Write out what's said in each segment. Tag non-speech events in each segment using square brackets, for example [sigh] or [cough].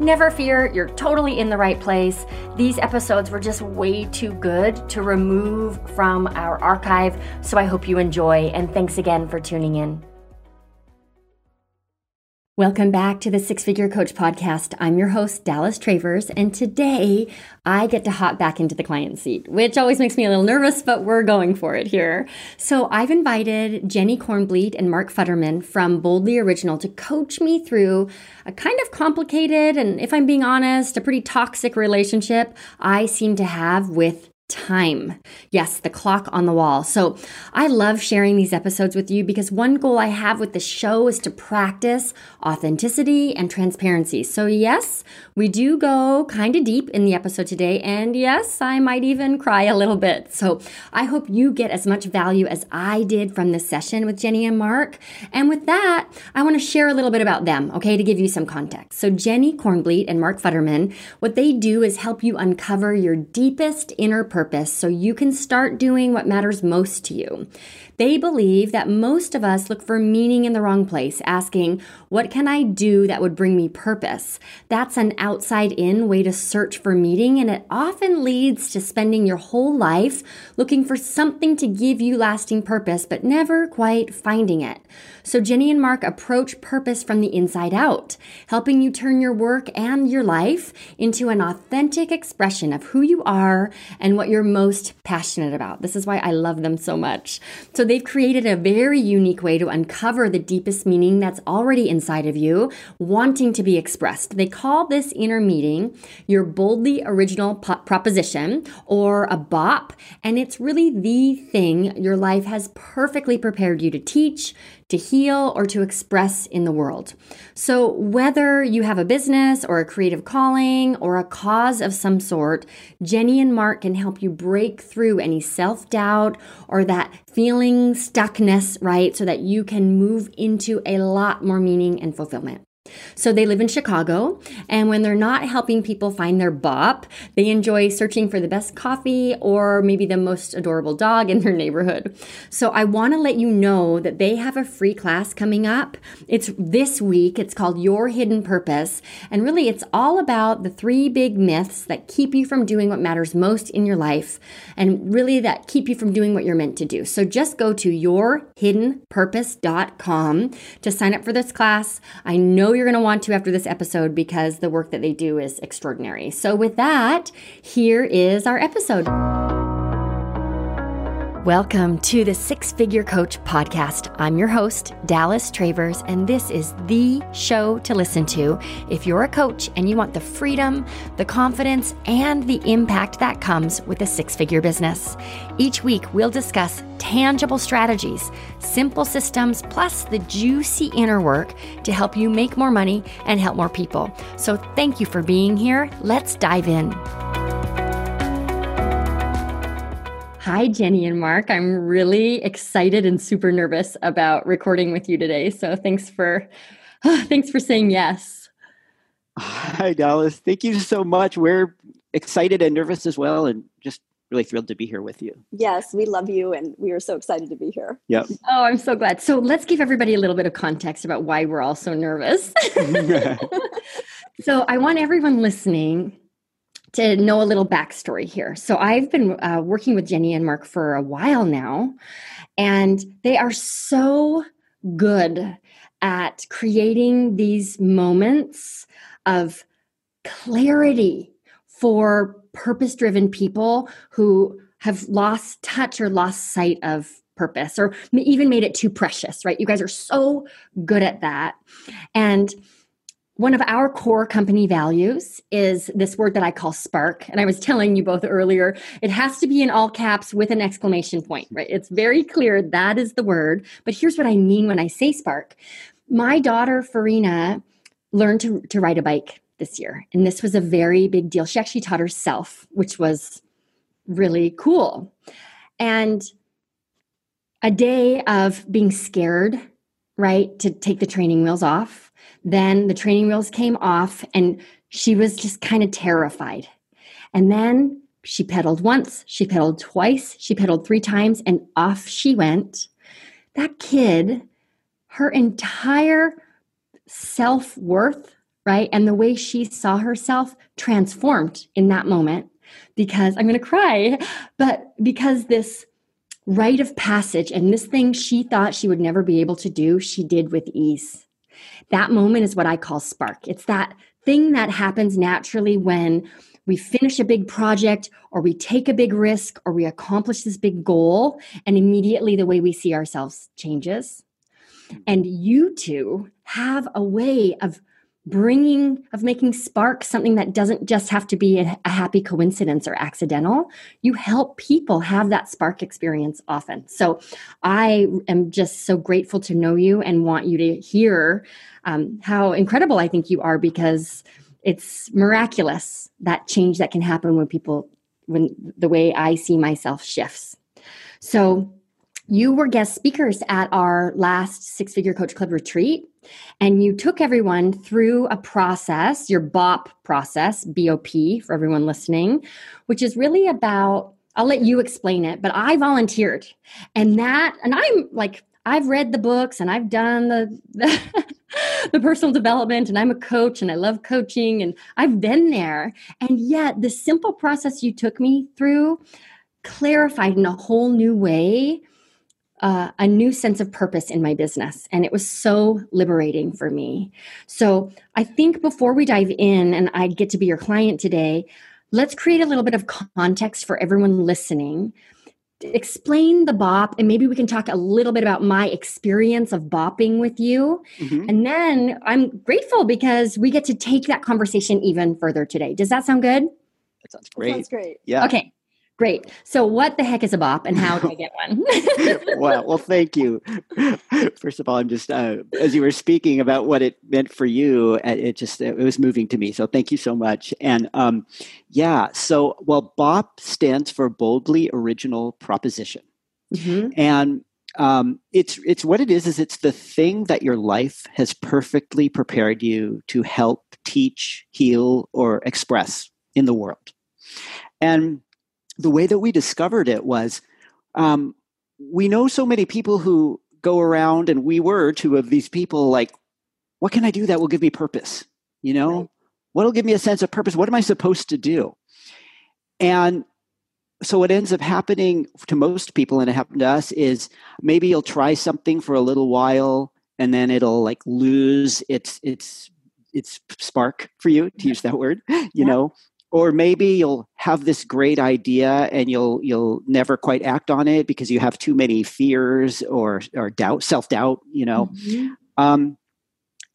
Never fear, you're totally in the right place. These episodes were just way too good to remove from our archive. So I hope you enjoy, and thanks again for tuning in. Welcome back to the Six Figure Coach Podcast. I'm your host, Dallas Travers, and today I get to hop back into the client seat, which always makes me a little nervous, but we're going for it here. So I've invited Jenny Cornbleet and Mark Futterman from Boldly Original to coach me through a kind of complicated and, if I'm being honest, a pretty toxic relationship I seem to have with time. Yes, the clock on the wall. So I love sharing these episodes with you because one goal I have with the show is to practice authenticity and transparency. So, yes, we do go kind of deep in the episode today. And yes, I might even cry a little bit. So, I hope you get as much value as I did from this session with Jenny and Mark. And with that, I want to share a little bit about them, okay, to give you some context. So, Jenny Cornbleet and Mark Futterman, what they do is help you uncover your deepest inner purpose so you can start doing what matters most to you. They believe that most of us look for meaning in the wrong place, asking, What can I do that would bring me purpose? That's an outside in way to search for meaning, and it often leads to spending your whole life looking for something to give you lasting purpose, but never quite finding it. So, Jenny and Mark approach purpose from the inside out, helping you turn your work and your life into an authentic expression of who you are and what you're most passionate about. This is why I love them so much. So, they've created a very unique way to uncover the deepest meaning that's already inside of you, wanting to be expressed. They call this inner meeting your boldly original po- proposition or a BOP, and it's really the thing your life has perfectly prepared you to teach, to heal, or to express in the world. So, whether you have a business or a creative calling or a cause of some sort, Jenny and Mark can help you break through any self doubt or that feeling stuckness, right? So that you can move into a lot more meaning and fulfillment. So they live in Chicago, and when they're not helping people find their bop, they enjoy searching for the best coffee or maybe the most adorable dog in their neighborhood. So I want to let you know that they have a free class coming up. It's this week. It's called Your Hidden Purpose, and really it's all about the three big myths that keep you from doing what matters most in your life and really that keep you from doing what you're meant to do. So just go to yourhiddenpurpose.com to sign up for this class. I know you're going to want to after this episode because the work that they do is extraordinary. So, with that, here is our episode. Welcome to the Six Figure Coach podcast. I'm your host, Dallas Travers, and this is the show to listen to if you're a coach and you want the freedom, the confidence, and the impact that comes with a six figure business. Each week, we'll discuss tangible strategies, simple systems, plus the juicy inner work to help you make more money and help more people. So, thank you for being here. Let's dive in. Hi, Jenny and Mark. I'm really excited and super nervous about recording with you today. So thanks for [sighs] thanks for saying yes. Hi, Dallas. Thank you so much. We're excited and nervous as well, and just really thrilled to be here with you. Yes, we love you, and we are so excited to be here. Yep. Oh, I'm so glad. So let's give everybody a little bit of context about why we're all so nervous. [laughs] [laughs] so I want everyone listening to know a little backstory here. So I've been uh, working with Jenny and Mark for a while now, and they are so good at creating these moments of clarity for purpose driven people who have lost touch or lost sight of purpose or even made it too precious, right? You guys are so good at that. And one of our core company values is this word that I call spark. And I was telling you both earlier, it has to be in all caps with an exclamation point, right? It's very clear that is the word. But here's what I mean when I say spark. My daughter, Farina, learned to, to ride a bike this year. And this was a very big deal. She actually taught herself, which was really cool. And a day of being scared right, to take the training wheels off. Then the training wheels came off, and she was just kind of terrified. And then she pedaled once, she pedaled twice, she pedaled three times, and off she went. That kid, her entire self worth, right, and the way she saw herself transformed in that moment because I'm going to cry, but because this rite of passage and this thing she thought she would never be able to do, she did with ease. That moment is what I call spark. It's that thing that happens naturally when we finish a big project or we take a big risk or we accomplish this big goal and immediately the way we see ourselves changes hmm. and you two have a way of bringing of making spark something that doesn't just have to be a, happy coincidence or accidental. You help people have that spark experience often. So i am just so grateful to know you and want you to hear um, how incredible i think you are because it's miraculous that change that can happen when people when the way i see myself shifts. So you were guest speakers at our last six figure coach club retreat and you took everyone through a process your bop process bop for everyone listening which is really about i'll let you explain it but i volunteered and that and i'm like i've read the books and i've done the, the [laughs] the personal development and I'm a coach and I love coaching and I've been there. And yet, the simple process you took me through clarified in a whole new way uh, a new sense of purpose in my business. And it was so liberating for me. So I think before we dive in and I get to be your client today, let's create a little bit of context for everyone listening. Explain the bop, and maybe we can talk a little bit about my experience of bopping with you. Mm-hmm. And then I'm grateful because we get to take that conversation even further today. Does that sound good? That sounds great. That sounds great. Yeah. Okay. Great. So, what the heck is a bop, and how do I get one? [laughs] well, well, thank you. First of all, I'm just uh, as you were speaking about what it meant for you, uh, it just it was moving to me. So, thank you so much. And um, yeah, so well, BOP stands for boldly original proposition, mm-hmm. and um, it's it's what it is. Is it's the thing that your life has perfectly prepared you to help, teach, heal, or express in the world, and the way that we discovered it was um, we know so many people who go around, and we were two of these people like, what can I do that will give me purpose? You know, right. what'll give me a sense of purpose? What am I supposed to do? And so what ends up happening to most people, and it happened to us, is maybe you'll try something for a little while, and then it'll like lose its its its spark for you to use that word you yeah. know or maybe you'll have this great idea and you'll you'll never quite act on it because you have too many fears or or doubt self-doubt you know mm-hmm. um,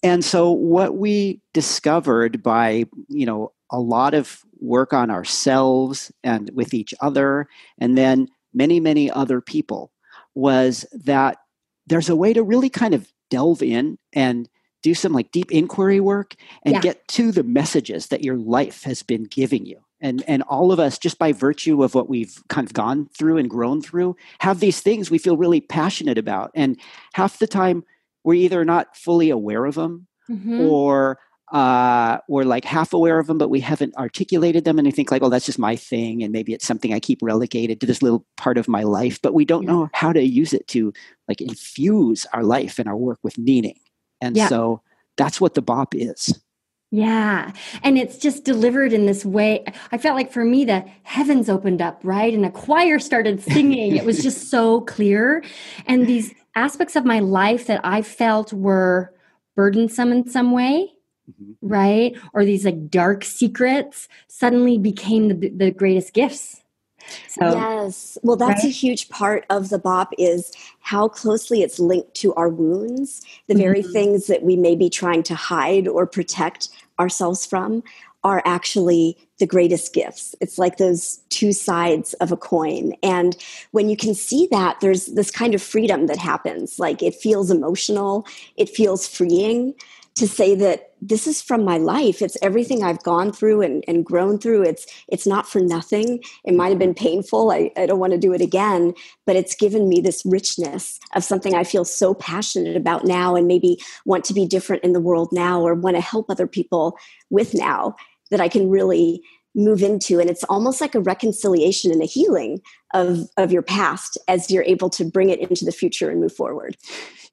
and so what we discovered by you know a lot of work on ourselves and with each other and then many many other people was that there's a way to really kind of delve in and do some like deep inquiry work and yeah. get to the messages that your life has been giving you and and all of us just by virtue of what we've kind of gone through and grown through have these things we feel really passionate about and half the time we're either not fully aware of them mm-hmm. or uh, we're like half aware of them, but we haven't articulated them. And I think like, oh, that's just my thing. And maybe it's something I keep relegated to this little part of my life, but we don't yeah. know how to use it to like infuse our life and our work with meaning. And yeah. so that's what the bop is. Yeah. And it's just delivered in this way. I felt like for me, the heavens opened up, right? And a choir started singing. it was just so clear. And these aspects of my life that I felt were burdensome in some way, mm-hmm. right? Or these like dark secrets suddenly became the, the greatest gifts so, yes. Well, that's right? a huge part of the BOP is how closely it's linked to our wounds, the very mm-hmm. things that we may be trying to hide or protect ourselves from are actually the greatest gifts. It's like those two sides of a coin. And when you can see that, there's this kind of freedom that happens. Like it feels emotional, it feels freeing to say that this is from my life. It's everything i've gone through and, and grown through. It's it's not for nothing. It might have been painful. I, I don't want to do it again but it's given me this richness of something i feel so passionate about now and maybe want to be different in the world now or want to help other people with now that i can really move into. And it's almost like a reconciliation and a healing of of your past as you're able to bring it into the future and move forward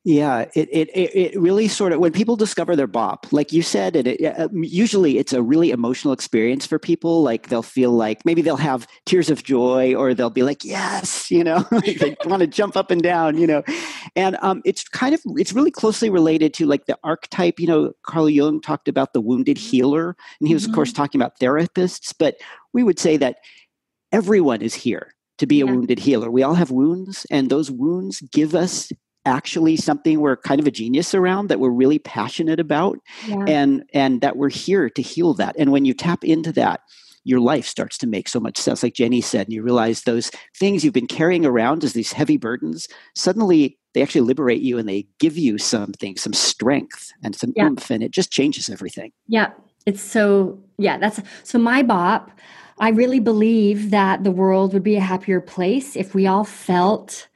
yeah, it, it, it really sort of, when people discover their bop, like you said, it, it, uh, usually it's a really emotional experience for people. Like they'll feel like maybe they'll have tears of joy or they'll be like, yes, [laughs] you know, [laughs] they [laughs] want to jump up and down, you know. And um, it's kind of, it's really closely related to like the archetype, you know, Carl Jung talked about the wounded healer. And he was, mm-hmm. of course, mm-hmm. talking about therapists, but we would say that everyone is here to be a yeah. wounded healer. We all have wounds, and those wounds give us actually something we're kind of a genius around that we're really passionate about yeah. and and that we're here to heal that and when you tap into that your life starts to make so much sense like jenny said and you realize those things you've been carrying around as these heavy burdens suddenly they actually liberate you and they give you something some strength and some yeah. oomph and it just changes everything yeah it's so yeah that's so my bop i really believe that the world would be a happier place if we all felt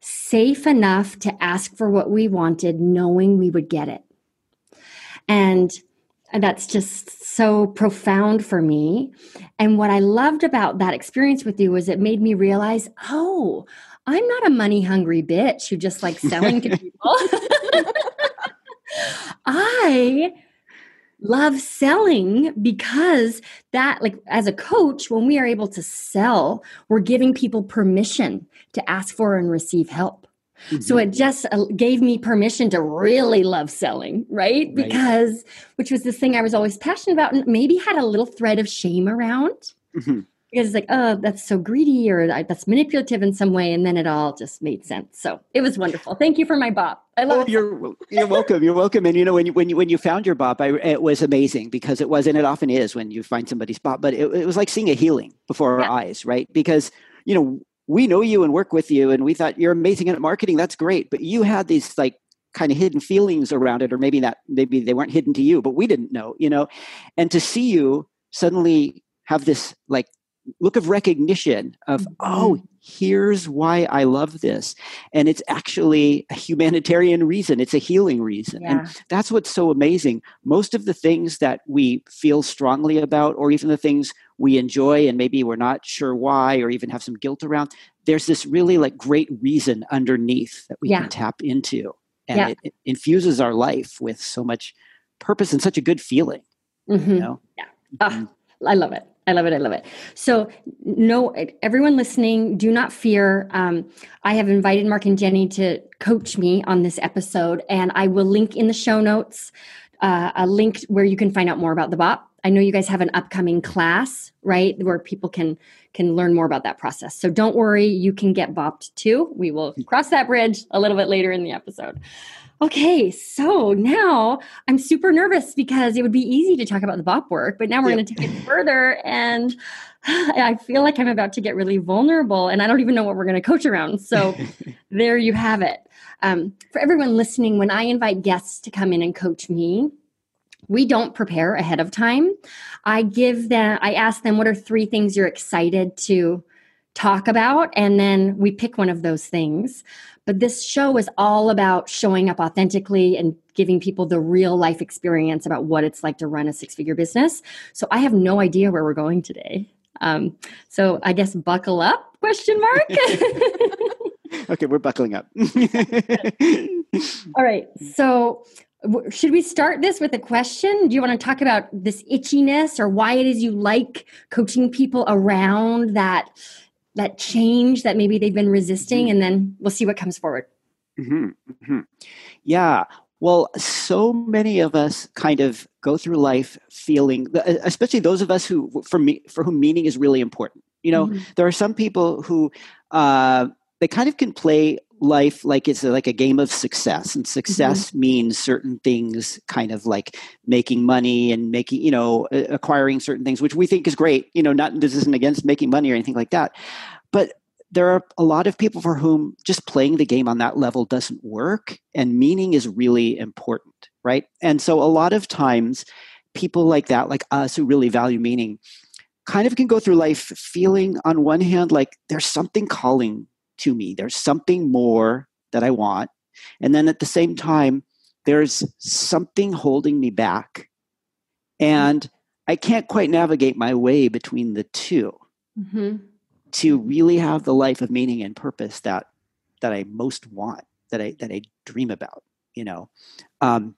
safe enough to ask for what we wanted, knowing we would get it. And that's just so profound for me. And what I loved about that experience with you was it made me realize, oh, I'm not a money hungry bitch who just likes selling to [laughs] people. I love selling because that like as a coach when we are able to sell we're giving people permission to ask for and receive help mm-hmm. so it just uh, gave me permission to really love selling right? right because which was this thing i was always passionate about and maybe had a little thread of shame around mm-hmm because it's like, oh, that's so greedy or that's manipulative in some way. And then it all just made sense. So it was wonderful. Thank you for my BOP. I love oh, it. You're, you're welcome. You're welcome. And you know, when you, when you, when you found your BOP, I, it was amazing because it was, and it often is when you find somebody's BOP, but it, it was like seeing a healing before yeah. our eyes, right? Because, you know, we know you and work with you and we thought you're amazing at marketing. That's great. But you had these like kind of hidden feelings around it, or maybe that, maybe they weren't hidden to you, but we didn't know, you know, and to see you suddenly have this like look of recognition of mm-hmm. oh here's why i love this and it's actually a humanitarian reason it's a healing reason yeah. and that's what's so amazing most of the things that we feel strongly about or even the things we enjoy and maybe we're not sure why or even have some guilt around there's this really like great reason underneath that we yeah. can tap into and yeah. it, it, infuses our life with so much purpose and such a good feeling mm-hmm. you know yeah oh, i love it I love it. I love it. So, no, everyone listening, do not fear. Um, I have invited Mark and Jenny to coach me on this episode, and I will link in the show notes uh, a link where you can find out more about the BOP. I know you guys have an upcoming class, right, where people can can learn more about that process. So don't worry, you can get bopped too. We will cross that bridge a little bit later in the episode. Okay, so now I'm super nervous because it would be easy to talk about the BOP work, but now we're yep. going to take it further. And [sighs] I feel like I'm about to get really vulnerable and I don't even know what we're going to coach around. So [laughs] there you have it. Um, for everyone listening, when I invite guests to come in and coach me, we don't prepare ahead of time. I give them, I ask them, what are three things you're excited to talk about? And then we pick one of those things. But this show is all about showing up authentically and giving people the real life experience about what it's like to run a six figure business. So I have no idea where we're going today. Um, so I guess buckle up question mark. [laughs] [laughs] okay, we're buckling up. [laughs] all right. So should we start this with a question? Do you want to talk about this itchiness or why it is you like coaching people around that that change that maybe they've been resisting mm-hmm. and then we'll see what comes forward mm-hmm. Mm-hmm. yeah well so many of us kind of go through life feeling especially those of us who for me for whom meaning is really important you know mm-hmm. there are some people who uh, they kind of can play life like it's like a game of success and success mm-hmm. means certain things kind of like making money and making you know acquiring certain things which we think is great you know not this isn't against making money or anything like that but there are a lot of people for whom just playing the game on that level doesn't work and meaning is really important right and so a lot of times people like that like us who really value meaning kind of can go through life feeling on one hand like there's something calling to me. There's something more that i want. And then at the same time there's something holding me back. And i can't quite navigate my way between the 2 mm-hmm. to really have the life of meaning and purpose that that I most want, that I that I dream about, you know. Um,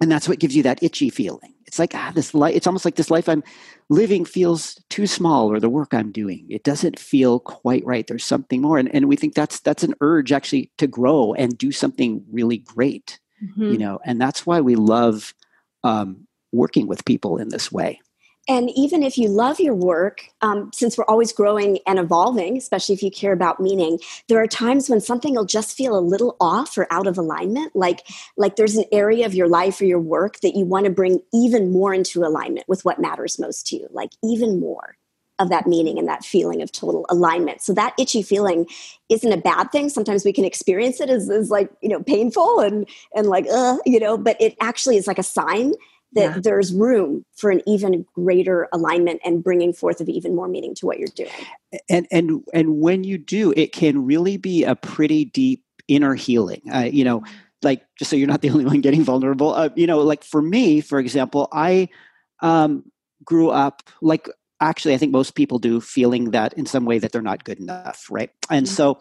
and that's what gives you that itchy feeling. It's like ah, this life. It's almost like this life I'm living feels too small, or the work I'm doing it doesn't feel quite right. There's something more, and and we think that's that's an urge actually to grow and do something really great, mm-hmm. you know. And that's why we love um, working with people in this way. And even if you love your work, um, since we're always growing and evolving, especially if you care about meaning, there are times when something will just feel a little off or out of alignment. Like, like there's an area of your life or your work that you want to bring even more into alignment with what matters most to you, like even more of that meaning and that feeling of total alignment. So that itchy feeling isn't a bad thing. Sometimes we can experience it as, as like, you know, painful and, and like, uh, you know, but it actually is like a sign that yeah. there's room for an even greater alignment and bringing forth of even more meaning to what you're doing and and and when you do it can really be a pretty deep inner healing uh, you know like just so you're not the only one getting vulnerable uh, you know like for me for example i um, grew up like actually i think most people do feeling that in some way that they're not good enough right and mm-hmm. so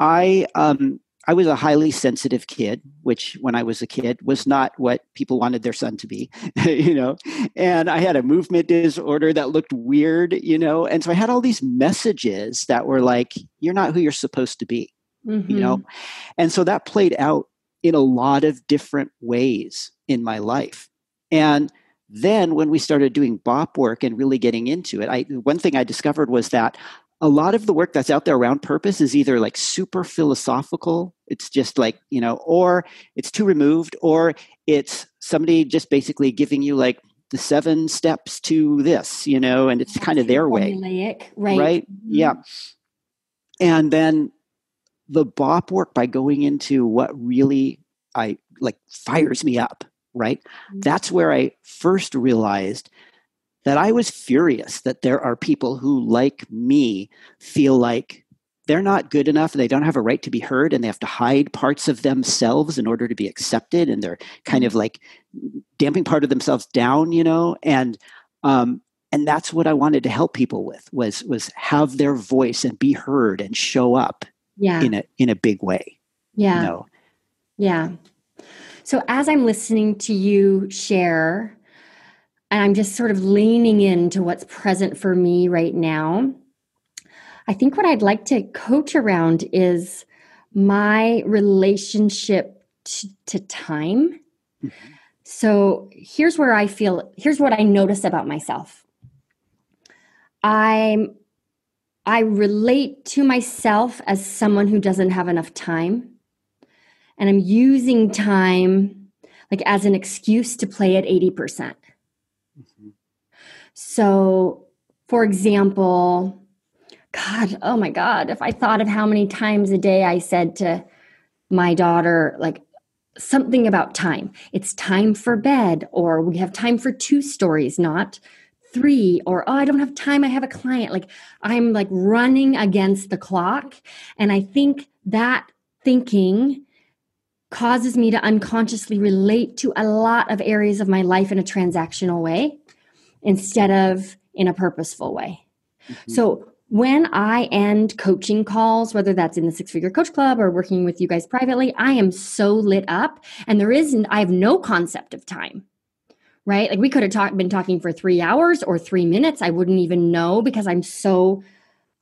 i um, I was a highly sensitive kid, which when I was a kid was not what people wanted their son to be, [laughs] you know. And I had a movement disorder that looked weird, you know. And so I had all these messages that were like, you're not who you're supposed to be, mm-hmm. you know. And so that played out in a lot of different ways in my life. And then when we started doing bop work and really getting into it, I one thing I discovered was that a lot of the work that's out there around purpose is either like super philosophical it's just like you know or it's too removed or it's somebody just basically giving you like the seven steps to this you know and it's kind of their way. right? Right? Mm-hmm. yeah. And then the bop work by going into what really i like fires me up right? Mm-hmm. that's where i first realized that I was furious that there are people who, like me, feel like they're not good enough and they don't have a right to be heard and they have to hide parts of themselves in order to be accepted and they're kind of like damping part of themselves down you know and um, and that's what i wanted to help people with was was have their voice and be heard and show up yeah. in a in a big way yeah you know? yeah so as i'm listening to you share and I'm just sort of leaning into what's present for me right now. I think what I'd like to coach around is my relationship to, to time. Mm-hmm. So here's where I feel, here's what I notice about myself. I'm I relate to myself as someone who doesn't have enough time. And I'm using time like as an excuse to play at 80%. So, for example, God, oh my God, if I thought of how many times a day I said to my daughter, like, something about time. It's time for bed, or we have time for two stories, not three, or oh, I don't have time, I have a client. Like, I'm like running against the clock. And I think that thinking causes me to unconsciously relate to a lot of areas of my life in a transactional way instead of in a purposeful way. Mm-hmm. So when I end coaching calls, whether that's in the Six Figure Coach Club or working with you guys privately, I am so lit up and there isn't, I have no concept of time. Right? Like we could have talk, been talking for three hours or three minutes. I wouldn't even know because I'm so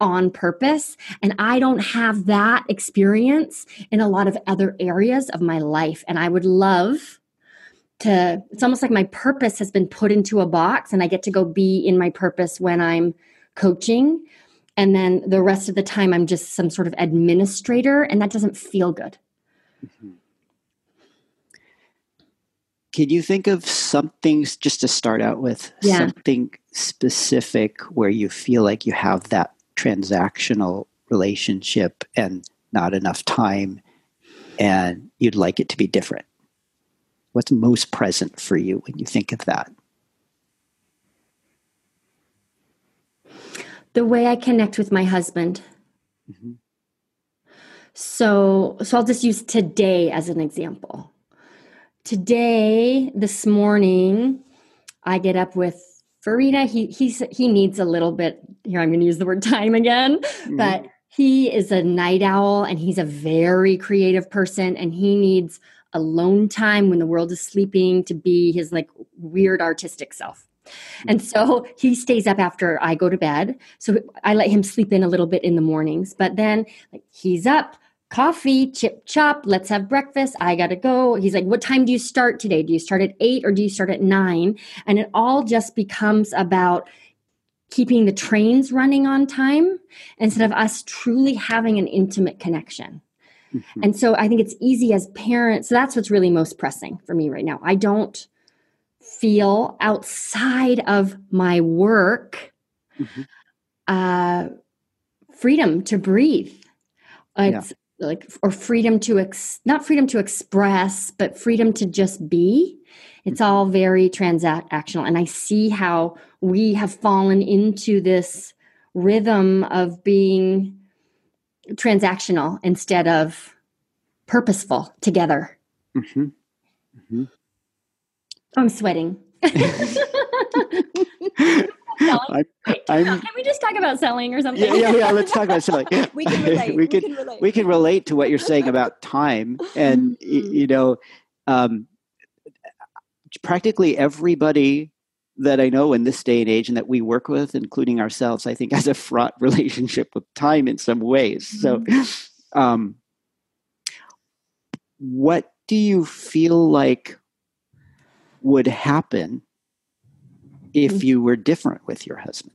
on purpose. And I don't have that experience in a lot of other areas of my life. And I would love to it's almost like my purpose has been put into a box and I get to go be in my purpose when I'm coaching and then the rest of the time I'm just some sort of administrator and that doesn't feel good. Mm-hmm. Can you think of something just to start out with yeah. something specific where you feel like you have that transactional relationship and not enough time and you'd like it to be different? What's most present for you when you think of that? The way I connect with my husband. Mm-hmm. So, so I'll just use today as an example. Today, this morning, I get up with Farina, He he's he needs a little bit. Here, I'm going to use the word [laughs] time again, mm-hmm. but he is a night owl and he's a very creative person, and he needs alone time when the world is sleeping to be his like weird artistic self. And mm. so he stays up after I go to bed. So I let him sleep in a little bit in the mornings, but then like he's up, coffee, chip chop, let's have breakfast. I got to go. He's like, What time do you start today? Do you start at eight or do you start at nine? And it all just becomes about keeping the trains running on time instead of us truly having an intimate connection. Mm-hmm. And so I think it's easy as parents. So that's what's really most pressing for me right now. I don't feel outside of my work mm-hmm. uh, freedom to breathe. It's like or freedom to ex not freedom to express but freedom to just be it's mm-hmm. all very transactional and i see how we have fallen into this rhythm of being transactional instead of purposeful together mm-hmm. Mm-hmm. i'm sweating [laughs] [laughs] I'm, I'm, can we just talk about selling or something? Yeah, yeah, yeah. Let's talk about selling. [laughs] we can relate. we, can, we can relate. We can relate to what you're saying about time, and mm-hmm. you know, um, practically everybody that I know in this day and age, and that we work with, including ourselves, I think has a fraught [laughs] relationship with time in some ways. Mm-hmm. So, um, what do you feel like would happen if mm-hmm. you were different with your husband?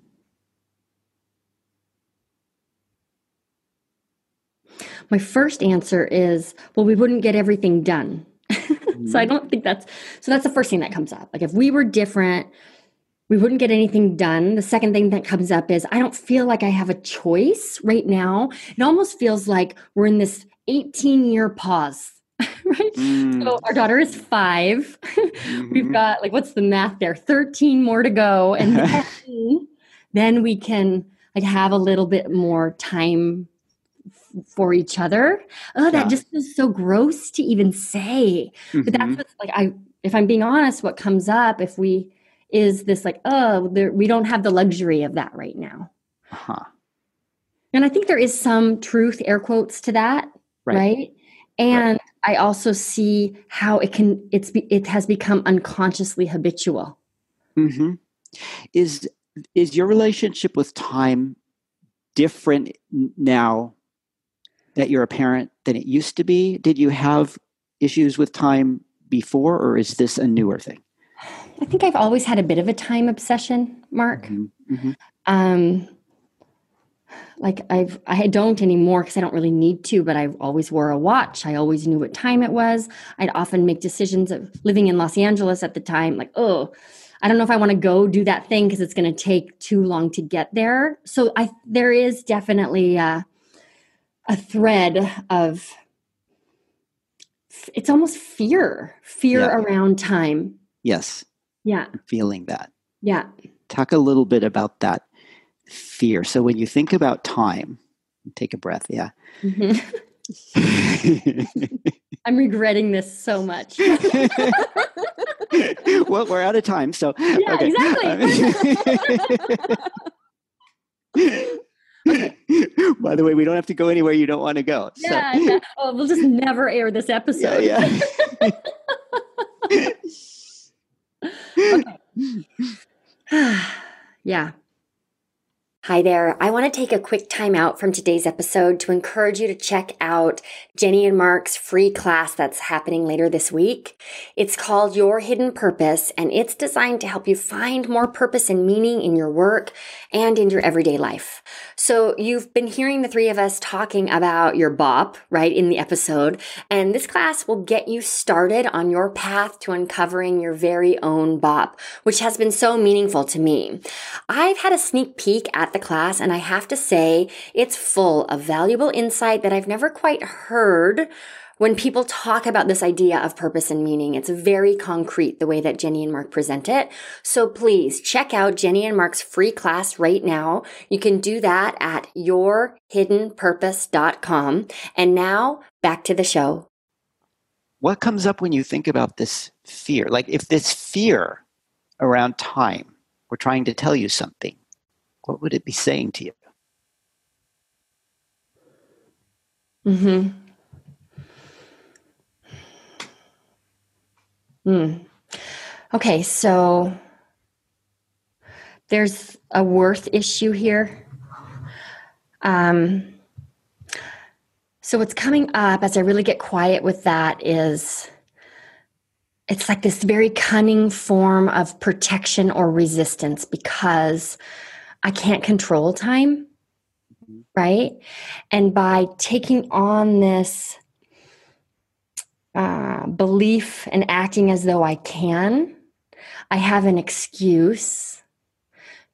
My first answer is well, we wouldn't get everything done. Mm-hmm. so I don't think that's so that's the first thing that comes up. Like if we were different, we wouldn't get anything done. The second thing that comes up is I don't feel like I have a choice right now. It almost feels like we're in this 18 year pause [laughs] right? Mm. So our daughter is 5 [laughs] mm-hmm. We've got like what's the math there? 13 more to go. And [laughs] then, then we can like have a little bit more time for each other. Oh, that yeah. just feels so gross to even say. Mm-hmm. But that's mm-hmm. what's like I if I'm being honest, what comes up if we is this like, oh, there, we don't have the luxury of that right now. Huh. And I think there is some truth, air quotes, to that, right? right? And right. I also see how it can it's it has become unconsciously habitual. Mm-hmm. Is is your relationship with time different now that you're a parent than it used to be? Did you have issues with time before, or is this a newer thing? I think I've always had a bit of a time obsession, Mark. Mm-hmm. Mm-hmm. Um, like I've I don't anymore because I don't really need to, but I always wore a watch. I always knew what time it was. I'd often make decisions of living in Los Angeles at the time, like, oh, I don't know if I want to go do that thing because it's going to take too long to get there. So I there is definitely a, a thread of it's almost fear, fear yeah. around time. Yes. Yeah. feeling that. Yeah. Talk a little bit about that fear. So when you think about time, take a breath. Yeah. Mm-hmm. [laughs] I'm regretting this so much. [laughs] well, we're out of time, so yeah, okay. exactly. [laughs] By the way, we don't have to go anywhere you don't want to go. Yeah, so. yeah. Oh, we'll just never air this episode. Yeah. yeah. [laughs] [sighs] yeah. Hi there. I want to take a quick time out from today's episode to encourage you to check out Jenny and Mark's free class that's happening later this week. It's called Your Hidden Purpose and it's designed to help you find more purpose and meaning in your work and in your everyday life. So you've been hearing the three of us talking about your BOP, right, in the episode. And this class will get you started on your path to uncovering your very own BOP, which has been so meaningful to me. I've had a sneak peek at the class, and I have to say, it's full of valuable insight that I've never quite heard when people talk about this idea of purpose and meaning, it's very concrete the way that Jenny and Mark present it. So please check out Jenny and Mark's free class right now. You can do that at yourhiddenpurpose.com. And now back to the show. What comes up when you think about this fear? Like if this fear around time were trying to tell you something, what would it be saying to you? Mm-hmm. Hmm. Okay, so there's a worth issue here. Um, so what's coming up as I really get quiet with that is it's like this very cunning form of protection or resistance because I can't control time, right? And by taking on this uh, belief and acting as though I can, I have an excuse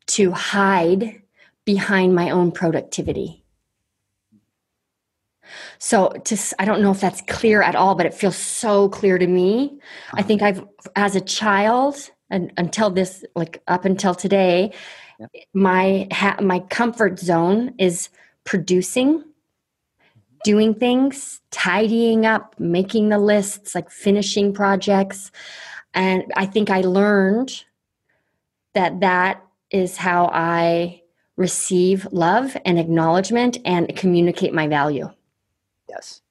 to hide behind my own productivity. So to I don't know if that's clear at all, but it feels so clear to me. I think I've as a child and until this like up until today, yep. my ha- my comfort zone is producing doing things, tidying up, making the lists, like finishing projects. And I think I learned that that is how I receive love and acknowledgement and communicate my value. Yes.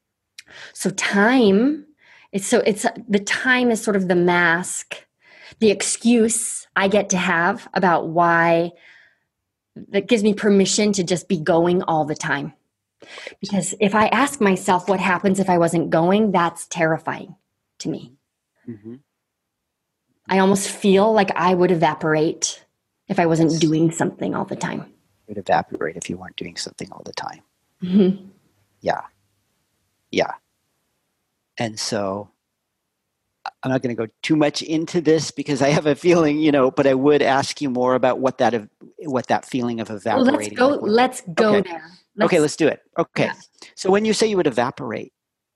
So time it's so it's the time is sort of the mask, the excuse I get to have about why that gives me permission to just be going all the time. Because if I ask myself what happens if I wasn't going, that's terrifying to me. Mm-hmm. I almost feel like I would evaporate if I wasn't doing something all the time. It would evaporate if you weren't doing something all the time. Mm-hmm. Yeah. Yeah. And so I'm not going to go too much into this because I have a feeling, you know, but I would ask you more about what that what that feeling of evaporating. Well, let's go. let's go okay. there. Let's, okay, let's do it. Okay. Yeah. So when you say you would evaporate,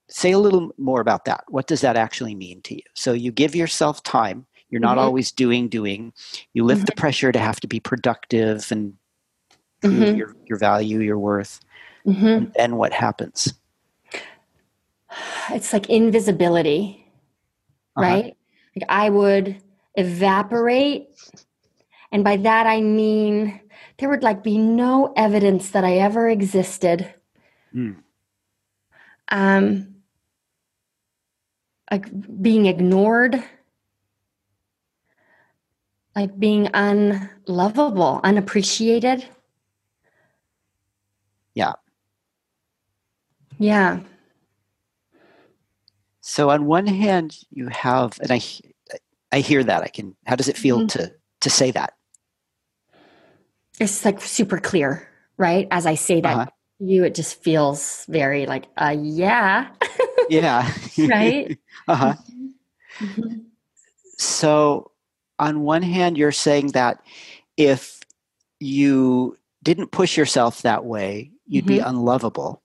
say a little more about that. What does that actually mean to you? So you give yourself time. You're not mm-hmm. always doing doing. You lift mm-hmm. the pressure to have to be productive and prove mm-hmm. your your value, your worth. Mm-hmm. And then what happens? [sighs] It's like invisibility uh-huh. right? Like I would evaporate. And by that I mean there would like be no evidence that I ever existed. Mm. Um like being ignored, like being unlovable, unappreciated. Yeah. Yeah. So on one hand, you have, and I, I hear that. I can. How does it feel mm-hmm. to to say that? It's like super clear, right? As I say that, uh-huh. you it just feels very like, uh, yeah, yeah, [laughs] right. [laughs] uh huh. Mm-hmm. So on one hand, you're saying that if you didn't push yourself that way, you'd mm-hmm. be unlovable.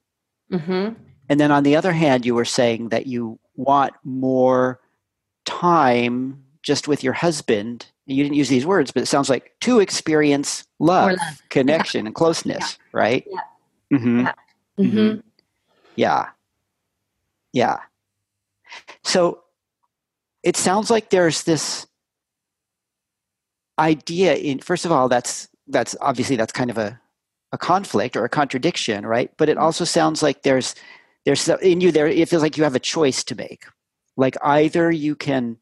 Mm-hmm. And then on the other hand, you were saying that you want more time just with your husband you didn't use these words but it sounds like to experience love, love. connection yeah. and closeness yeah. right yeah. Mm-hmm. Yeah. Mm-hmm. mm-hmm. yeah yeah so it sounds like there's this idea in first of all that's that's obviously that's kind of a a conflict or a contradiction right but it mm-hmm. also sounds like there's there's in you there it feels like you have a choice to make like either you can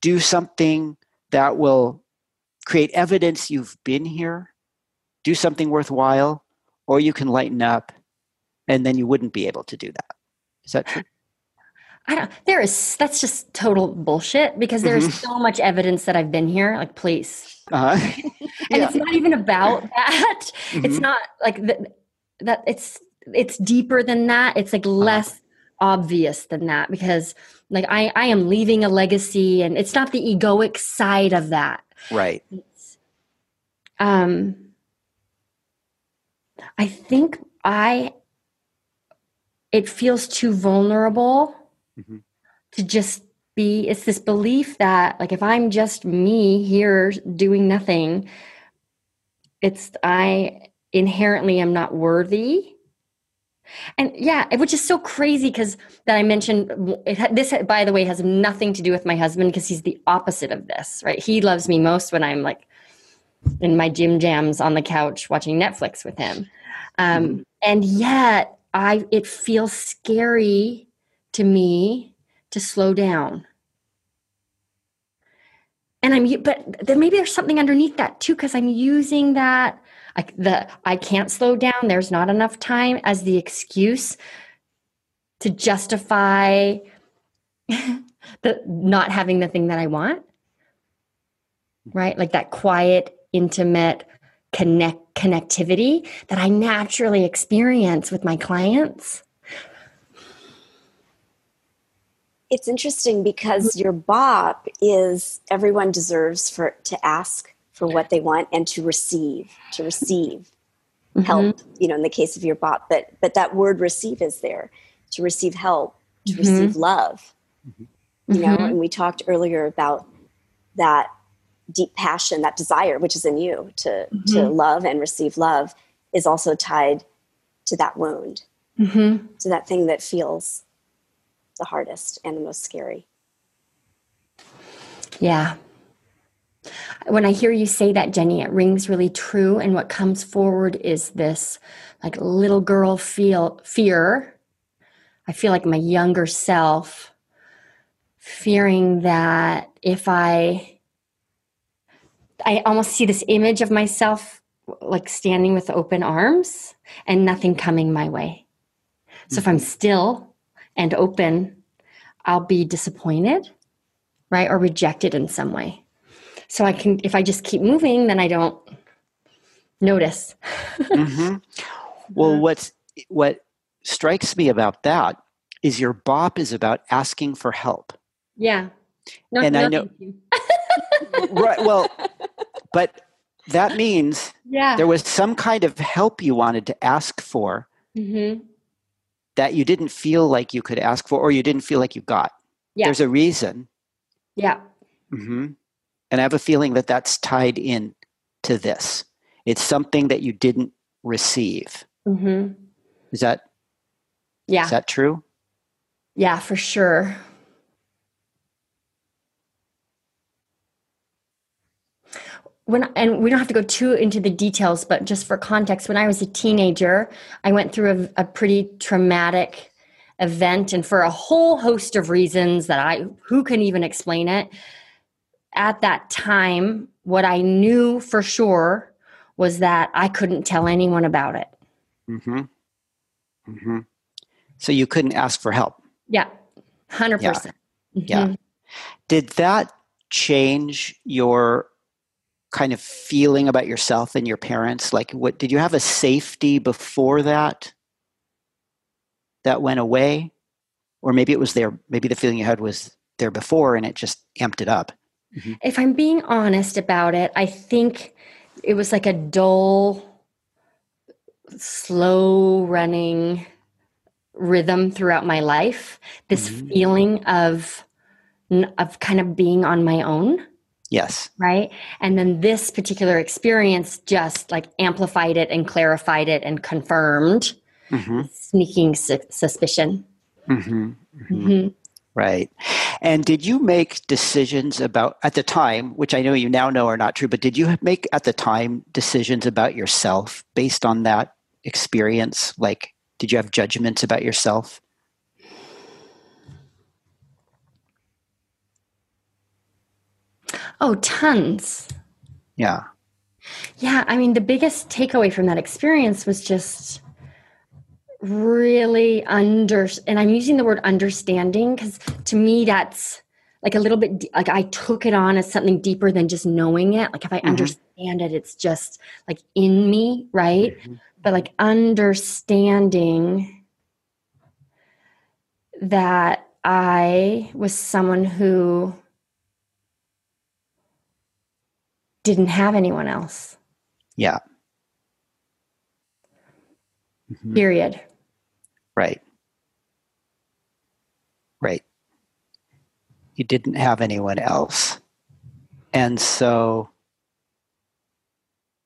do something that will create evidence you've been here do something worthwhile or you can lighten up and then you wouldn't be able to do that is that true I don't, there is, that's just total bullshit because there's mm-hmm. so much evidence that I've been here. Like, please. Uh-huh. [laughs] and yeah. it's not even about [laughs] that. Mm-hmm. It's not like that, that it's, it's deeper than that. It's like uh-huh. less uh-huh. obvious than that because like I, I am leaving a legacy and it's not the egoic side of that. Right. It's, um I think I it feels too vulnerable mm-hmm. to just be it's this belief that like if I'm just me here doing nothing it's I inherently am not worthy and yeah, which is so crazy because that I mentioned it, this, by the way, has nothing to do with my husband because he's the opposite of this, right? He loves me most when I'm like in my gym jams on the couch watching Netflix with him. Um, mm-hmm. And yet, I it feels scary to me to slow down. And I'm, but then maybe there's something underneath that too, because I'm using that I, the I can't slow down. There's not enough time as the excuse to justify [laughs] the not having the thing that I want. Right, like that quiet, intimate connect connectivity that I naturally experience with my clients. It's interesting because your BOP is everyone deserves for to ask for what they want and to receive to receive mm-hmm. help you know in the case of your BOP but but that word receive is there to receive help to mm-hmm. receive love mm-hmm. you know mm-hmm. and we talked earlier about that deep passion that desire which is in you to to mm-hmm. love and receive love is also tied to that wound mm-hmm. to that thing that feels the hardest and the most scary yeah when I hear you say that, Jenny, it rings really true. And what comes forward is this like little girl feel fear. I feel like my younger self fearing that if I I almost see this image of myself like standing with open arms and nothing coming my way. So mm-hmm. if I'm mm-hmm. still and open, I'll be disappointed, right? Or rejected in some way so i can if i just keep moving then i don't notice mm-hmm. [laughs] well what's what strikes me about that is your BOP is about asking for help yeah no, and no, i know [laughs] right well [laughs] but that means yeah. there was some kind of help you wanted to ask for mm-hmm. That you didn't feel like you could ask for or you didn't feel like you got yeah. there's a reason yeah mm-hmm. And I have a feeling that that's tied in to this. It's something that you didn't receive. Mm-hmm. Is that yeah? Is that true? Yeah, for sure. When, and we don't have to go too into the details, but just for context, when I was a teenager, I went through a, a pretty traumatic event, and for a whole host of reasons that I who can even explain it, at that time, what I knew for sure was that I couldn't tell anyone about it. Mm-hmm. Mm-hmm. So you couldn't ask for help. Yeah, hundred yeah. percent. Mm-hmm. Yeah. Did that change your kind of feeling about yourself and your parents? Like, what did you have a safety before that that went away, or maybe it was there? Maybe the feeling you had was there before, and it just amped it up. Mm-hmm. If I'm being honest about it, I think it was like a dull, slow running rhythm throughout my life. This mm-hmm. feeling of of kind of being on my own. Yes. Right. And then this particular experience just like amplified it and clarified it and confirmed mm-hmm. sneaking su- suspicion. Mm-hmm. mm-hmm. mm-hmm. Right. And did you make decisions about, at the time, which I know you now know are not true, but did you make at the time decisions about yourself based on that experience? Like, did you have judgments about yourself? Oh, tons. Yeah. Yeah. I mean, the biggest takeaway from that experience was just really under and i'm using the word understanding because to me that's like a little bit like i took it on as something deeper than just knowing it like if i mm-hmm. understand it it's just like in me right mm-hmm. but like understanding that i was someone who didn't have anyone else yeah Mm-hmm. Period. Right. Right. You didn't have anyone else. And so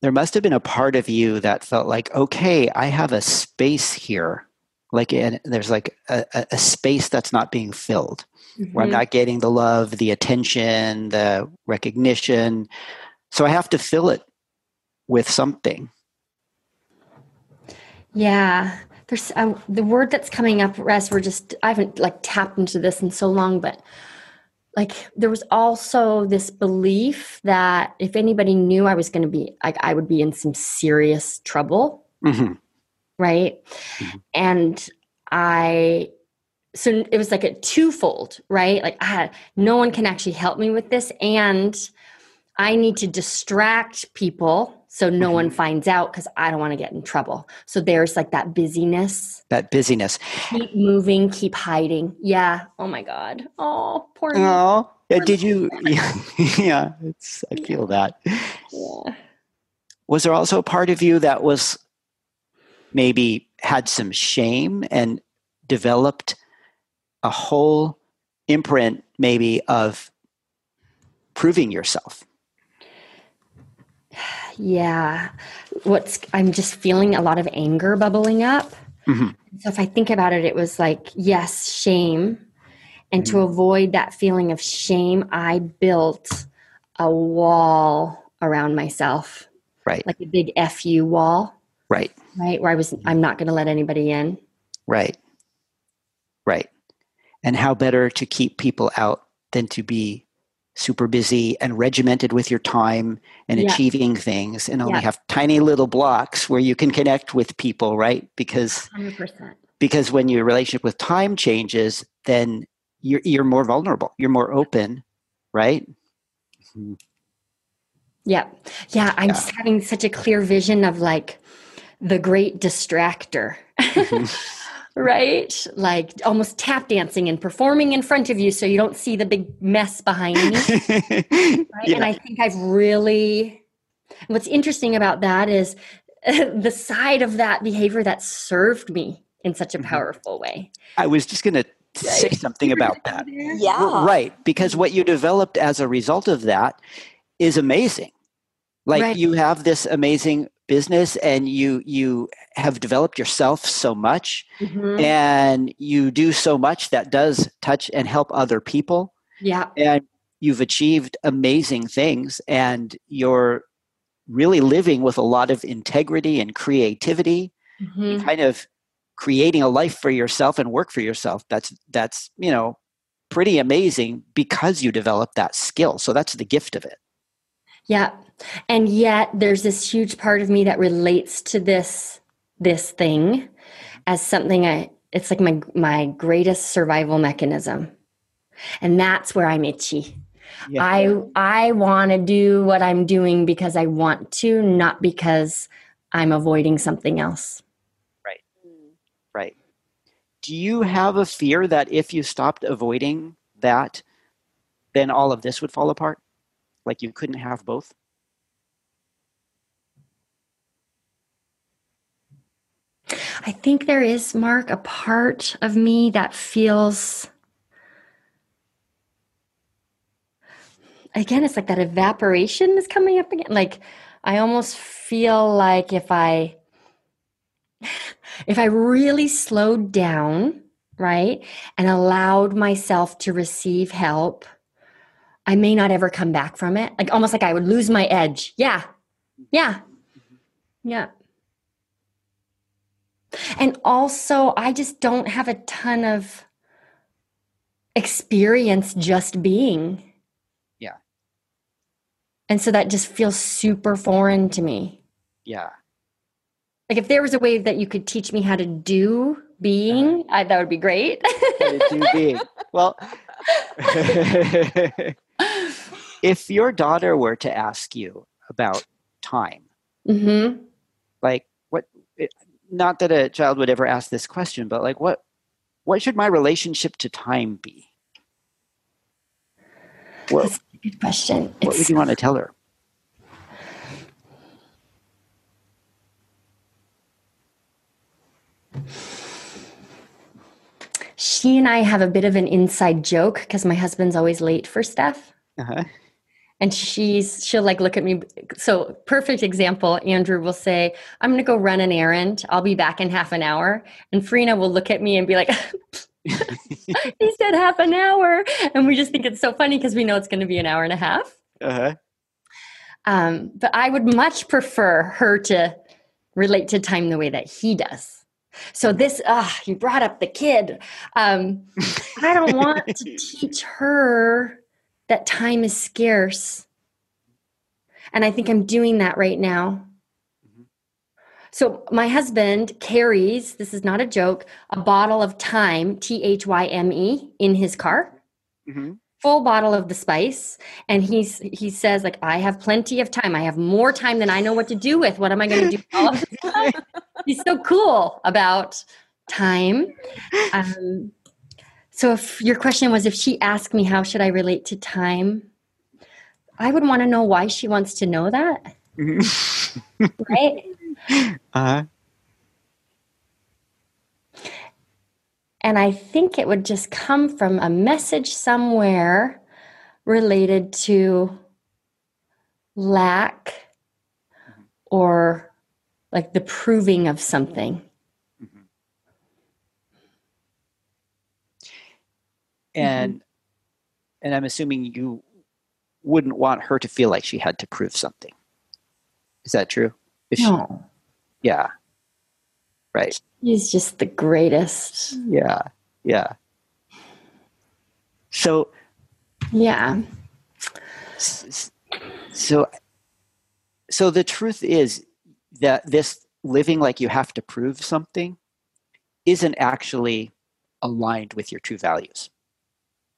there must have been a part of you that felt like, okay, I have a space here. Like, and there's like a, a space that's not being filled, mm-hmm. where I'm not getting the love, the attention, the recognition. So I have to fill it with something. Yeah. There's uh, the word that's coming up as we're just, I haven't like tapped into this in so long, but like there was also this belief that if anybody knew I was going to be like I would be in some serious trouble. Mm-hmm. Right. Mm-hmm. And I so it was like a twofold, right? Like I had no one can actually help me with this and I need to distract people so no mm-hmm. one finds out because I don't want to get in trouble. So there's like that busyness. That busyness. Keep moving, keep hiding. Yeah. Oh my God. Oh, poor. Oh, yeah, did you? [laughs] Yeah, yeah. It's. I feel that. Yeah. Was there also a part of you that was maybe had some shame and developed a whole imprint, maybe of proving yourself? Yeah. What's I'm just feeling a lot of anger bubbling up. Mm-hmm. So if I think about it, it was like, yes, shame. And mm-hmm. to avoid that feeling of shame, I built a wall around myself. Right. Like a big FU wall. Right. Right. Where I was, I'm not going to let anybody in. Right. Right. And how better to keep people out than to be super busy and regimented with your time and yeah. achieving things and only yeah. have tiny little blocks where you can connect with people right because 100%. because when your relationship with time changes then you're you're more vulnerable you're more open right mm-hmm. yeah yeah i'm yeah. just having such a clear vision of like the great distractor mm-hmm. [laughs] right? Like almost tap dancing and performing in front of you so you don't see the big mess behind me. [laughs] right? yeah. And I think I've really, what's interesting about that is [laughs] the side of that behavior that served me in such a mm-hmm. powerful way. I was just going to say something about that. Yeah. Right. Because what you developed as a result of that is amazing. Like right. you have this amazing business and you you have developed yourself so much mm-hmm. and you do so much that does touch and help other people. Yeah. And you've achieved amazing things and you're really living with a lot of integrity and creativity. Mm-hmm. and kind of creating a life for yourself and work for yourself. That's that's you know pretty amazing because you developed that skill. So that's the gift of it yeah and yet there's this huge part of me that relates to this this thing as something i it's like my my greatest survival mechanism. And that's where i'm itchy. Yeah. i i want to do what i'm doing because i want to not because i'm avoiding something else. Right. Right. Do you have a fear that if you stopped avoiding that then all of this would fall apart like you couldn't have both I think there is, Mark, a part of me that feels. Again, it's like that evaporation is coming up again. Like, I almost feel like if I. [laughs] If I really slowed down, right, and allowed myself to receive help, I may not ever come back from it. Like almost like I would lose my edge. Yeah. Yeah. Yeah. And also, I just don't have a ton of experience just being. Yeah. And so that just feels super foreign to me. Yeah. Like if there was a way that you could teach me how to do being, uh, I, that would be great. do being. Well, [laughs] [laughs] if your daughter were to ask you about time, mm-hmm. like what not that a child would ever ask this question, but like what what should my relationship to time be? Well, That's a good question. What it's, would you want to tell her? she and I have a bit of an inside joke because my husband's always late for stuff. Uh-huh. And she's she'll like look at me. So perfect example. Andrew will say, "I'm going to go run an errand. I'll be back in half an hour." And Farina will look at me and be like, [laughs] "He said half an hour," and we just think it's so funny because we know it's going to be an hour and a half. Uh-huh. Um, but I would much prefer her to relate to time the way that he does. So this, ah, you brought up the kid. Um, I don't want to [laughs] teach her that time is scarce. And I think I'm doing that right now. Mm-hmm. So my husband carries, this is not a joke, a bottle of thyme, T H Y M E, in his car. Mm-hmm full bottle of the spice and he's he says like i have plenty of time i have more time than i know what to do with what am i going to do all of this time? [laughs] he's so cool about time um, so if your question was if she asked me how should i relate to time? I would want to know why she wants to know that. [laughs] Right? Uh-huh. And I think it would just come from a message somewhere related to lack or like the proving of something. And mm-hmm. and I'm assuming you wouldn't want her to feel like she had to prove something. Is that true? If no. She, yeah. Right. He's just the greatest. Yeah. Yeah. So, yeah. So, so the truth is that this living like you have to prove something isn't actually aligned with your true values.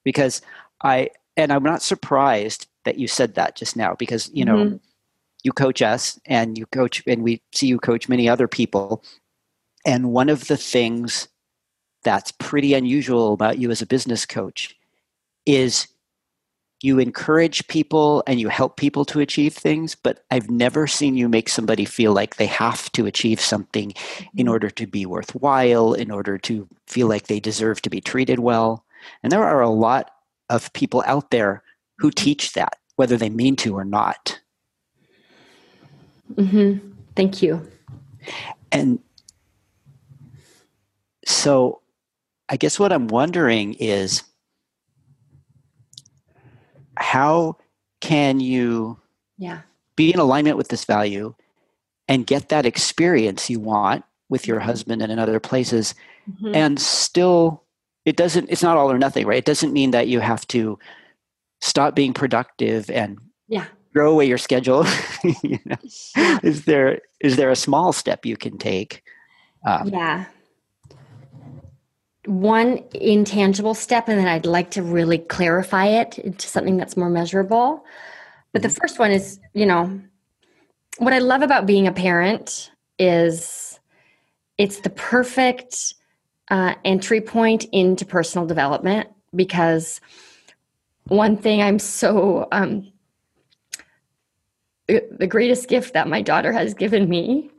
Because I, and I'm not surprised that you said that just now because, you know, mm-hmm. you coach us and you coach, and we see you coach many other people and one of the things that's pretty unusual about you as a business coach is you encourage people and you help people to achieve things, but I've never seen you make somebody feel like they have to achieve something in mm-hmm. order to be worthwhile, in order to feel like they deserve to be treated well. And there are a lot of people out there who teach that, whether they mean to or not. Mm-hmm. Thank you. And so I guess what I'm wondering is how can you yeah. be in alignment with this value and get that experience you want with your mm-hmm. husband and in other places mm-hmm. and still it doesn't it's not all or nothing right it doesn't mean that you have to stop being productive and yeah throw away your schedule [laughs] you know? yeah. is there is there a small step you can take um, yeah one intangible step, and then I'd like to really clarify it into something that's more measurable. But the mm-hmm. first one is, you know, what I love about being a parent is it's the perfect uh, entry point into personal development because one thing I'm so um, the greatest gift that my daughter has given me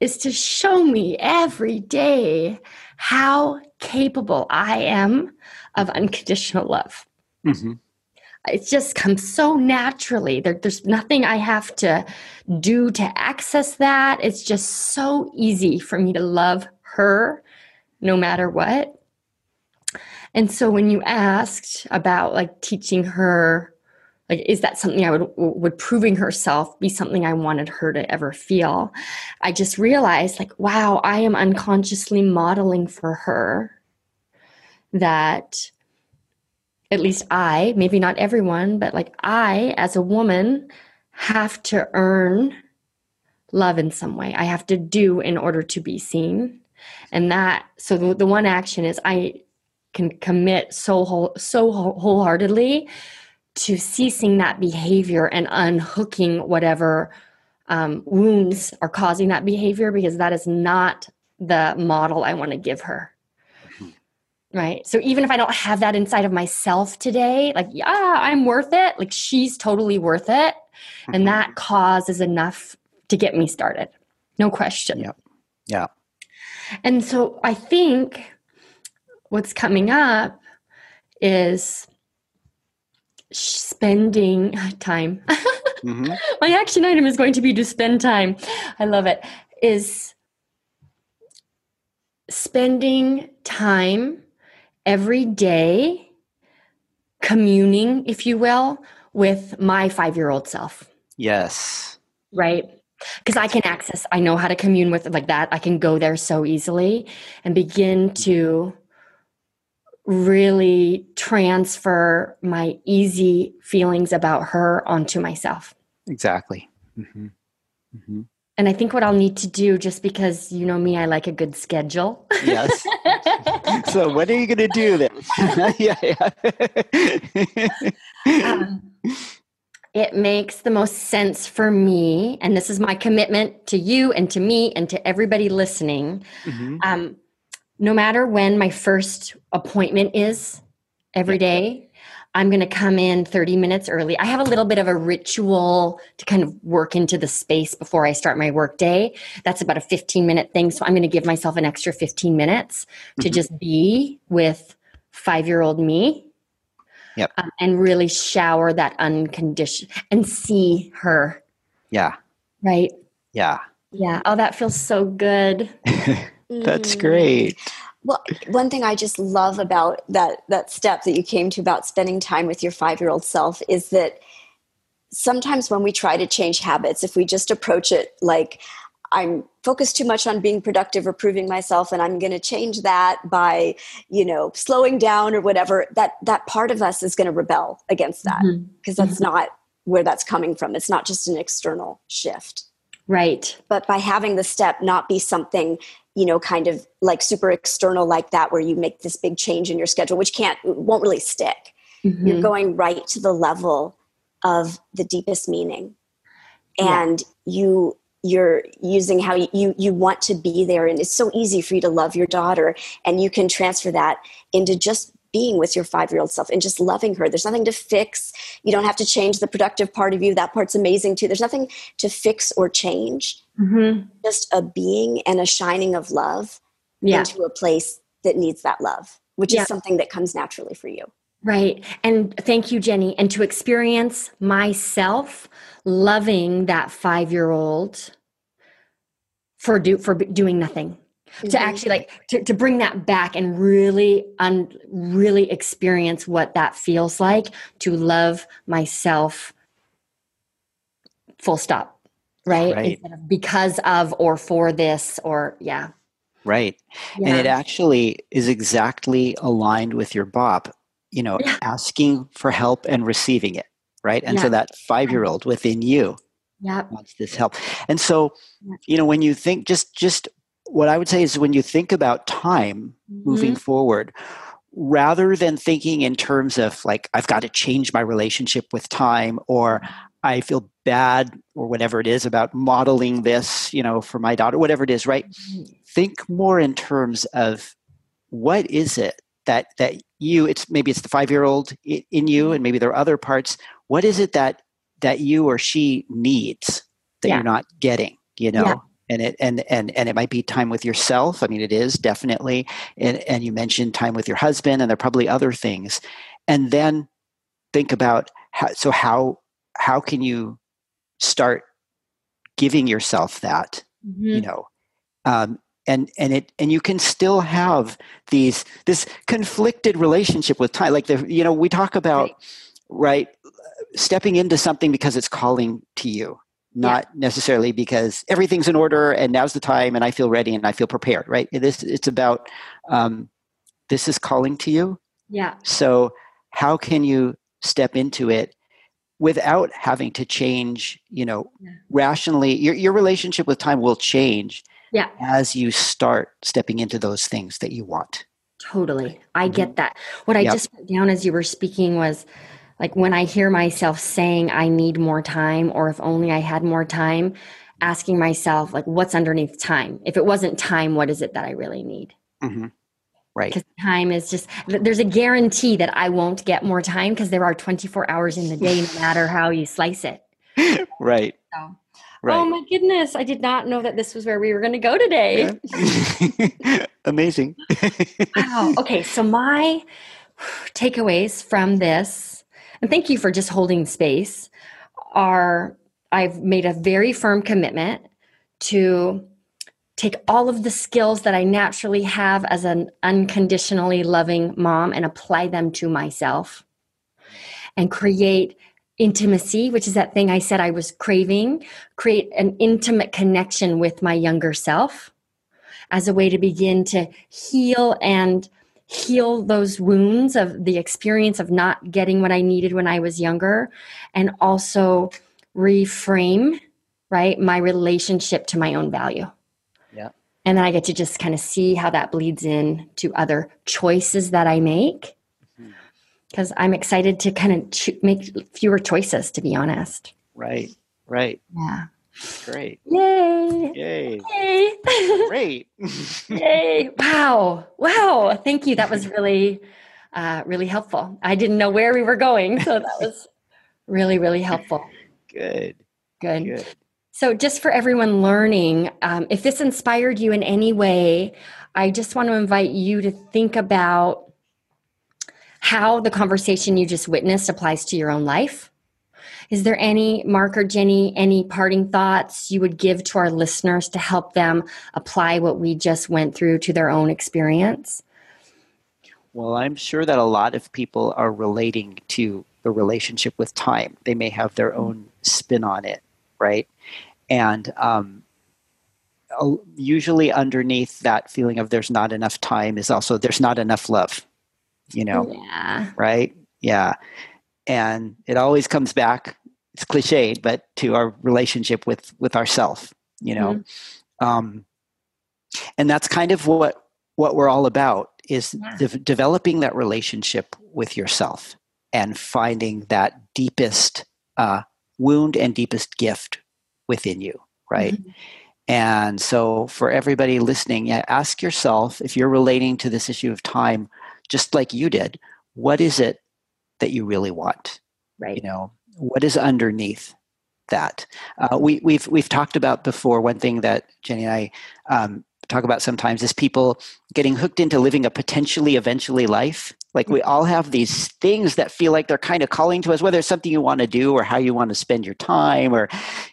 is to show me every day how capable I am of unconditional love. Mm-hmm. It just comes so naturally. There, there's nothing I have to do to access that. It's just so easy for me to love her no matter what. And so when you asked about like teaching her like is that something i would would proving herself be something i wanted her to ever feel? I just realized like wow i am unconsciously modeling for her that at least i maybe not everyone but like i as a woman have to earn love in some way. I have to do in order to be seen and that so the, the one action is i can commit so whole, so wholeheartedly to ceasing that behavior and unhooking whatever um, wounds are causing that behavior because that is not the model I want to give her. Right. So even if I don't have that inside of myself today, like, yeah, I'm worth it, like, she's totally worth it. And mm-hmm. that cause is enough to get me started. No question. Yeah. Yeah. And so I think what's coming up is spending [laughs] time. mm-hmm. [laughs] My action item is going to be to spend time. I love it. Is spending time every day communing, if you will, with my five year old self. Yes. Right? Because I can access, I know how to commune with like that. I can go there so easily and begin to really transfer my easy feelings about her onto myself. Exactly. Mm-hmm. Mm-hmm. And I think what I'll need to do, just because you know me, I like a good schedule. Yes. [laughs] so what are you going to do this? [laughs] yeah, yeah. um, it makes the most sense for me, and this is my commitment to you and to me and to everybody listening. Mm-hmm. Um, no matter when my first appointment is every day, I'm going to come in 30 minutes early. I have a little bit of a ritual to kind of work into the space before I start my work day. That's about a 15 minute thing. So I'm going to give myself an extra 15 minutes to mm-hmm. just be with five year old me. Yep. Um, and really shower that unconditioned and see her. Yeah. Right. Yeah. Yeah. Oh, that feels so good. [laughs] That's great. Well, one thing I just love about that that step that you came to about spending time with your 5-year-old self is that sometimes when we try to change habits, if we just approach it like I'm focused too much on being productive or proving myself and I'm going to change that by, you know, slowing down or whatever, that that part of us is going to rebel against that because mm-hmm. that's mm-hmm. not where that's coming from. It's not just an external shift. Right. But by having the step not be something you know kind of like super external like that where you make this big change in your schedule which can't won't really stick mm-hmm. you're going right to the level of the deepest meaning and yeah. you you're using how you you want to be there and it's so easy for you to love your daughter and you can transfer that into just being with your five year old self and just loving her. There's nothing to fix. You don't have to change the productive part of you. That part's amazing too. There's nothing to fix or change. Mm-hmm. Just a being and a shining of love yeah. into a place that needs that love, which yeah. is something that comes naturally for you. Right. And thank you, Jenny. And to experience myself loving that five year old for do for doing nothing mm-hmm. to actually like to, to bring that back and really un, really experience what that feels like to love myself full stop right, right. Of because of or for this or yeah right yeah. and it actually is exactly aligned with your BOP you know yeah. asking for help and receiving it right and yeah. so that five year old within you yep. wants this help and so you know when you think just just what I would say is when you think about time mm-hmm. moving forward, rather than thinking in terms of like, I've got to change my relationship with time or I feel bad or whatever it is about modeling this, you know, for my daughter, whatever it is, right? Mm-hmm. Think more in terms of what is it that that you it's maybe it's the 5-year-old in you and maybe there are other parts. What is it that that you or she needs that yeah. you're not getting, you know? Yeah and it and and and it might be time with yourself i mean it is definitely and and you mentioned time with your husband and there are probably other things and then think about how so how how can you start giving yourself that mm-hmm. you know um, and and it and you can still have these this conflicted relationship with time like the you know we talk about right, right stepping into something because it's calling to you not yeah. necessarily because everything's in order and now's the time and I feel ready and I feel prepared, right? It is, it's about um, this is calling to you. Yeah. So, how can you step into it without having to change, you know, yeah. rationally? Your, your relationship with time will change yeah. as you start stepping into those things that you want. Totally. I mm-hmm. get that. What I yep. just put down as you were speaking was, like when I hear myself saying I need more time or if only I had more time, asking myself like what's underneath time? If it wasn't time, what is it that I really need? Mm-hmm. Right. Because time is just there's a guarantee that I won't get more time because there are 24 hours in the day, no [laughs] matter how you slice it. right. So Oh right. Oh my goodness. I did not know that this was where we were going to go today. Yeah. [laughs] Amazing. wow. [laughs] Okay. So, my takeaways from this, and thank you for just holding space, are I've made a very firm commitment to take all of the skills that I naturally have as an unconditionally loving mom and apply them to myself and create intimacy, which is that thing I said I was craving, create an intimate connection with my younger self as a way to begin to heal and heal those wounds of the experience of not getting what I needed when I was younger and also reframe, right, my relationship to my own value. Yeah. And then I get to just kind of see how that bleeds in to other choices that I make because I'm excited to kind of cho- make fewer choices, to be honest. Right. Right. Yeah. Great. Yay. Yay. Yay. Great. [laughs] [laughs] Yay. Wow. Wow. Thank you. That was really, uh, really helpful. I didn't know where we were going. So that was really, really helpful. Good. Good. Good. So, just for everyone learning, um, if this inspired you in any way, I just want to invite you to think about how the conversation you just witnessed applies to your own life. Is there any, Mark or Jenny, any parting thoughts you would give to our listeners to help them apply what we just went through to their own experience? Well, I'm sure that a lot of people are relating to the relationship with time. They may have their own spin on it, right? And um, usually underneath that feeling of there's not enough time is also there's not enough love, you know? Yeah. Right? Yeah. And it always comes back, it's cliched, but to our relationship with with ourself, you know. Mm-hmm. Um, and that's kind of what what we're all about is Yeah. de- developing that relationship with yourself and finding that deepest uh, wound and deepest gift within you, right? Mhm. And so, for everybody listening, yeah, ask yourself if you're relating to this issue of time, just like you did, what is it that you really want? Right. You know, what is underneath that? Uh, we, we've we've talked about before. One thing that Jenny and I um, talk about sometimes is people getting hooked into living a potentially eventually life. Like we all have these things that feel like they're kind of calling to us, whether it's something you want to do or how you want to spend your time, or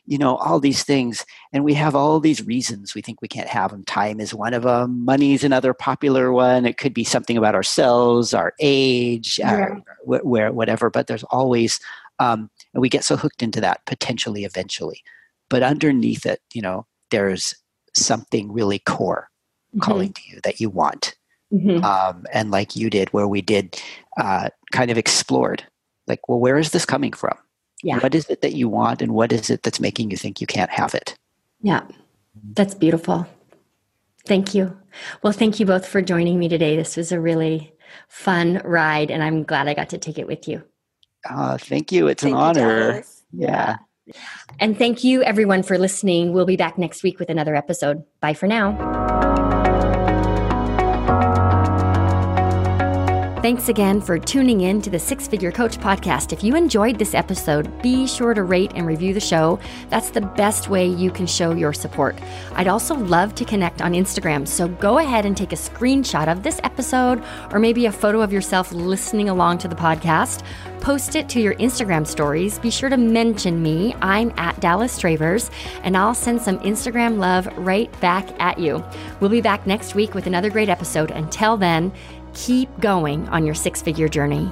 you know, all these things. And we have all these reasons we think we can't have them. Time is one of them. Money is another popular one. It could be something about ourselves, our age, Yeah. wh- where whatever. But there's always, um, and we get so hooked into that potentially, eventually. But underneath it, you know, there's something really core Mhm. calling to you that you want. Mhm. Um, and like you did, where we did uh, kind of explored, like, well, where is this coming from? Yeah. What is it that you want, and what is it that's making you think you can't have it? Yeah, that's beautiful. Thank you. Well, thank you both for joining me today. This was a really fun ride, and I'm glad I got to take it with you. Uh, thank you. It's Thank an you, honor. Dallas. yeah. And thank you, everyone, for listening. We'll be back next week with another episode. Bye for now. Thanks again for tuning in to the Six Figure Coach podcast. If you enjoyed this episode, be sure to rate and review the show. That's the best way you can show your support. I'd also love to connect on Instagram, so go ahead and take a screenshot of this episode or maybe a photo of yourself listening along to the podcast. Post it to your Instagram stories. Be sure to mention me. I'm at Dallas Travers, and I'll send some Instagram love right back at you. We'll be back next week with another great episode. Until then, keep going on your six figure journey.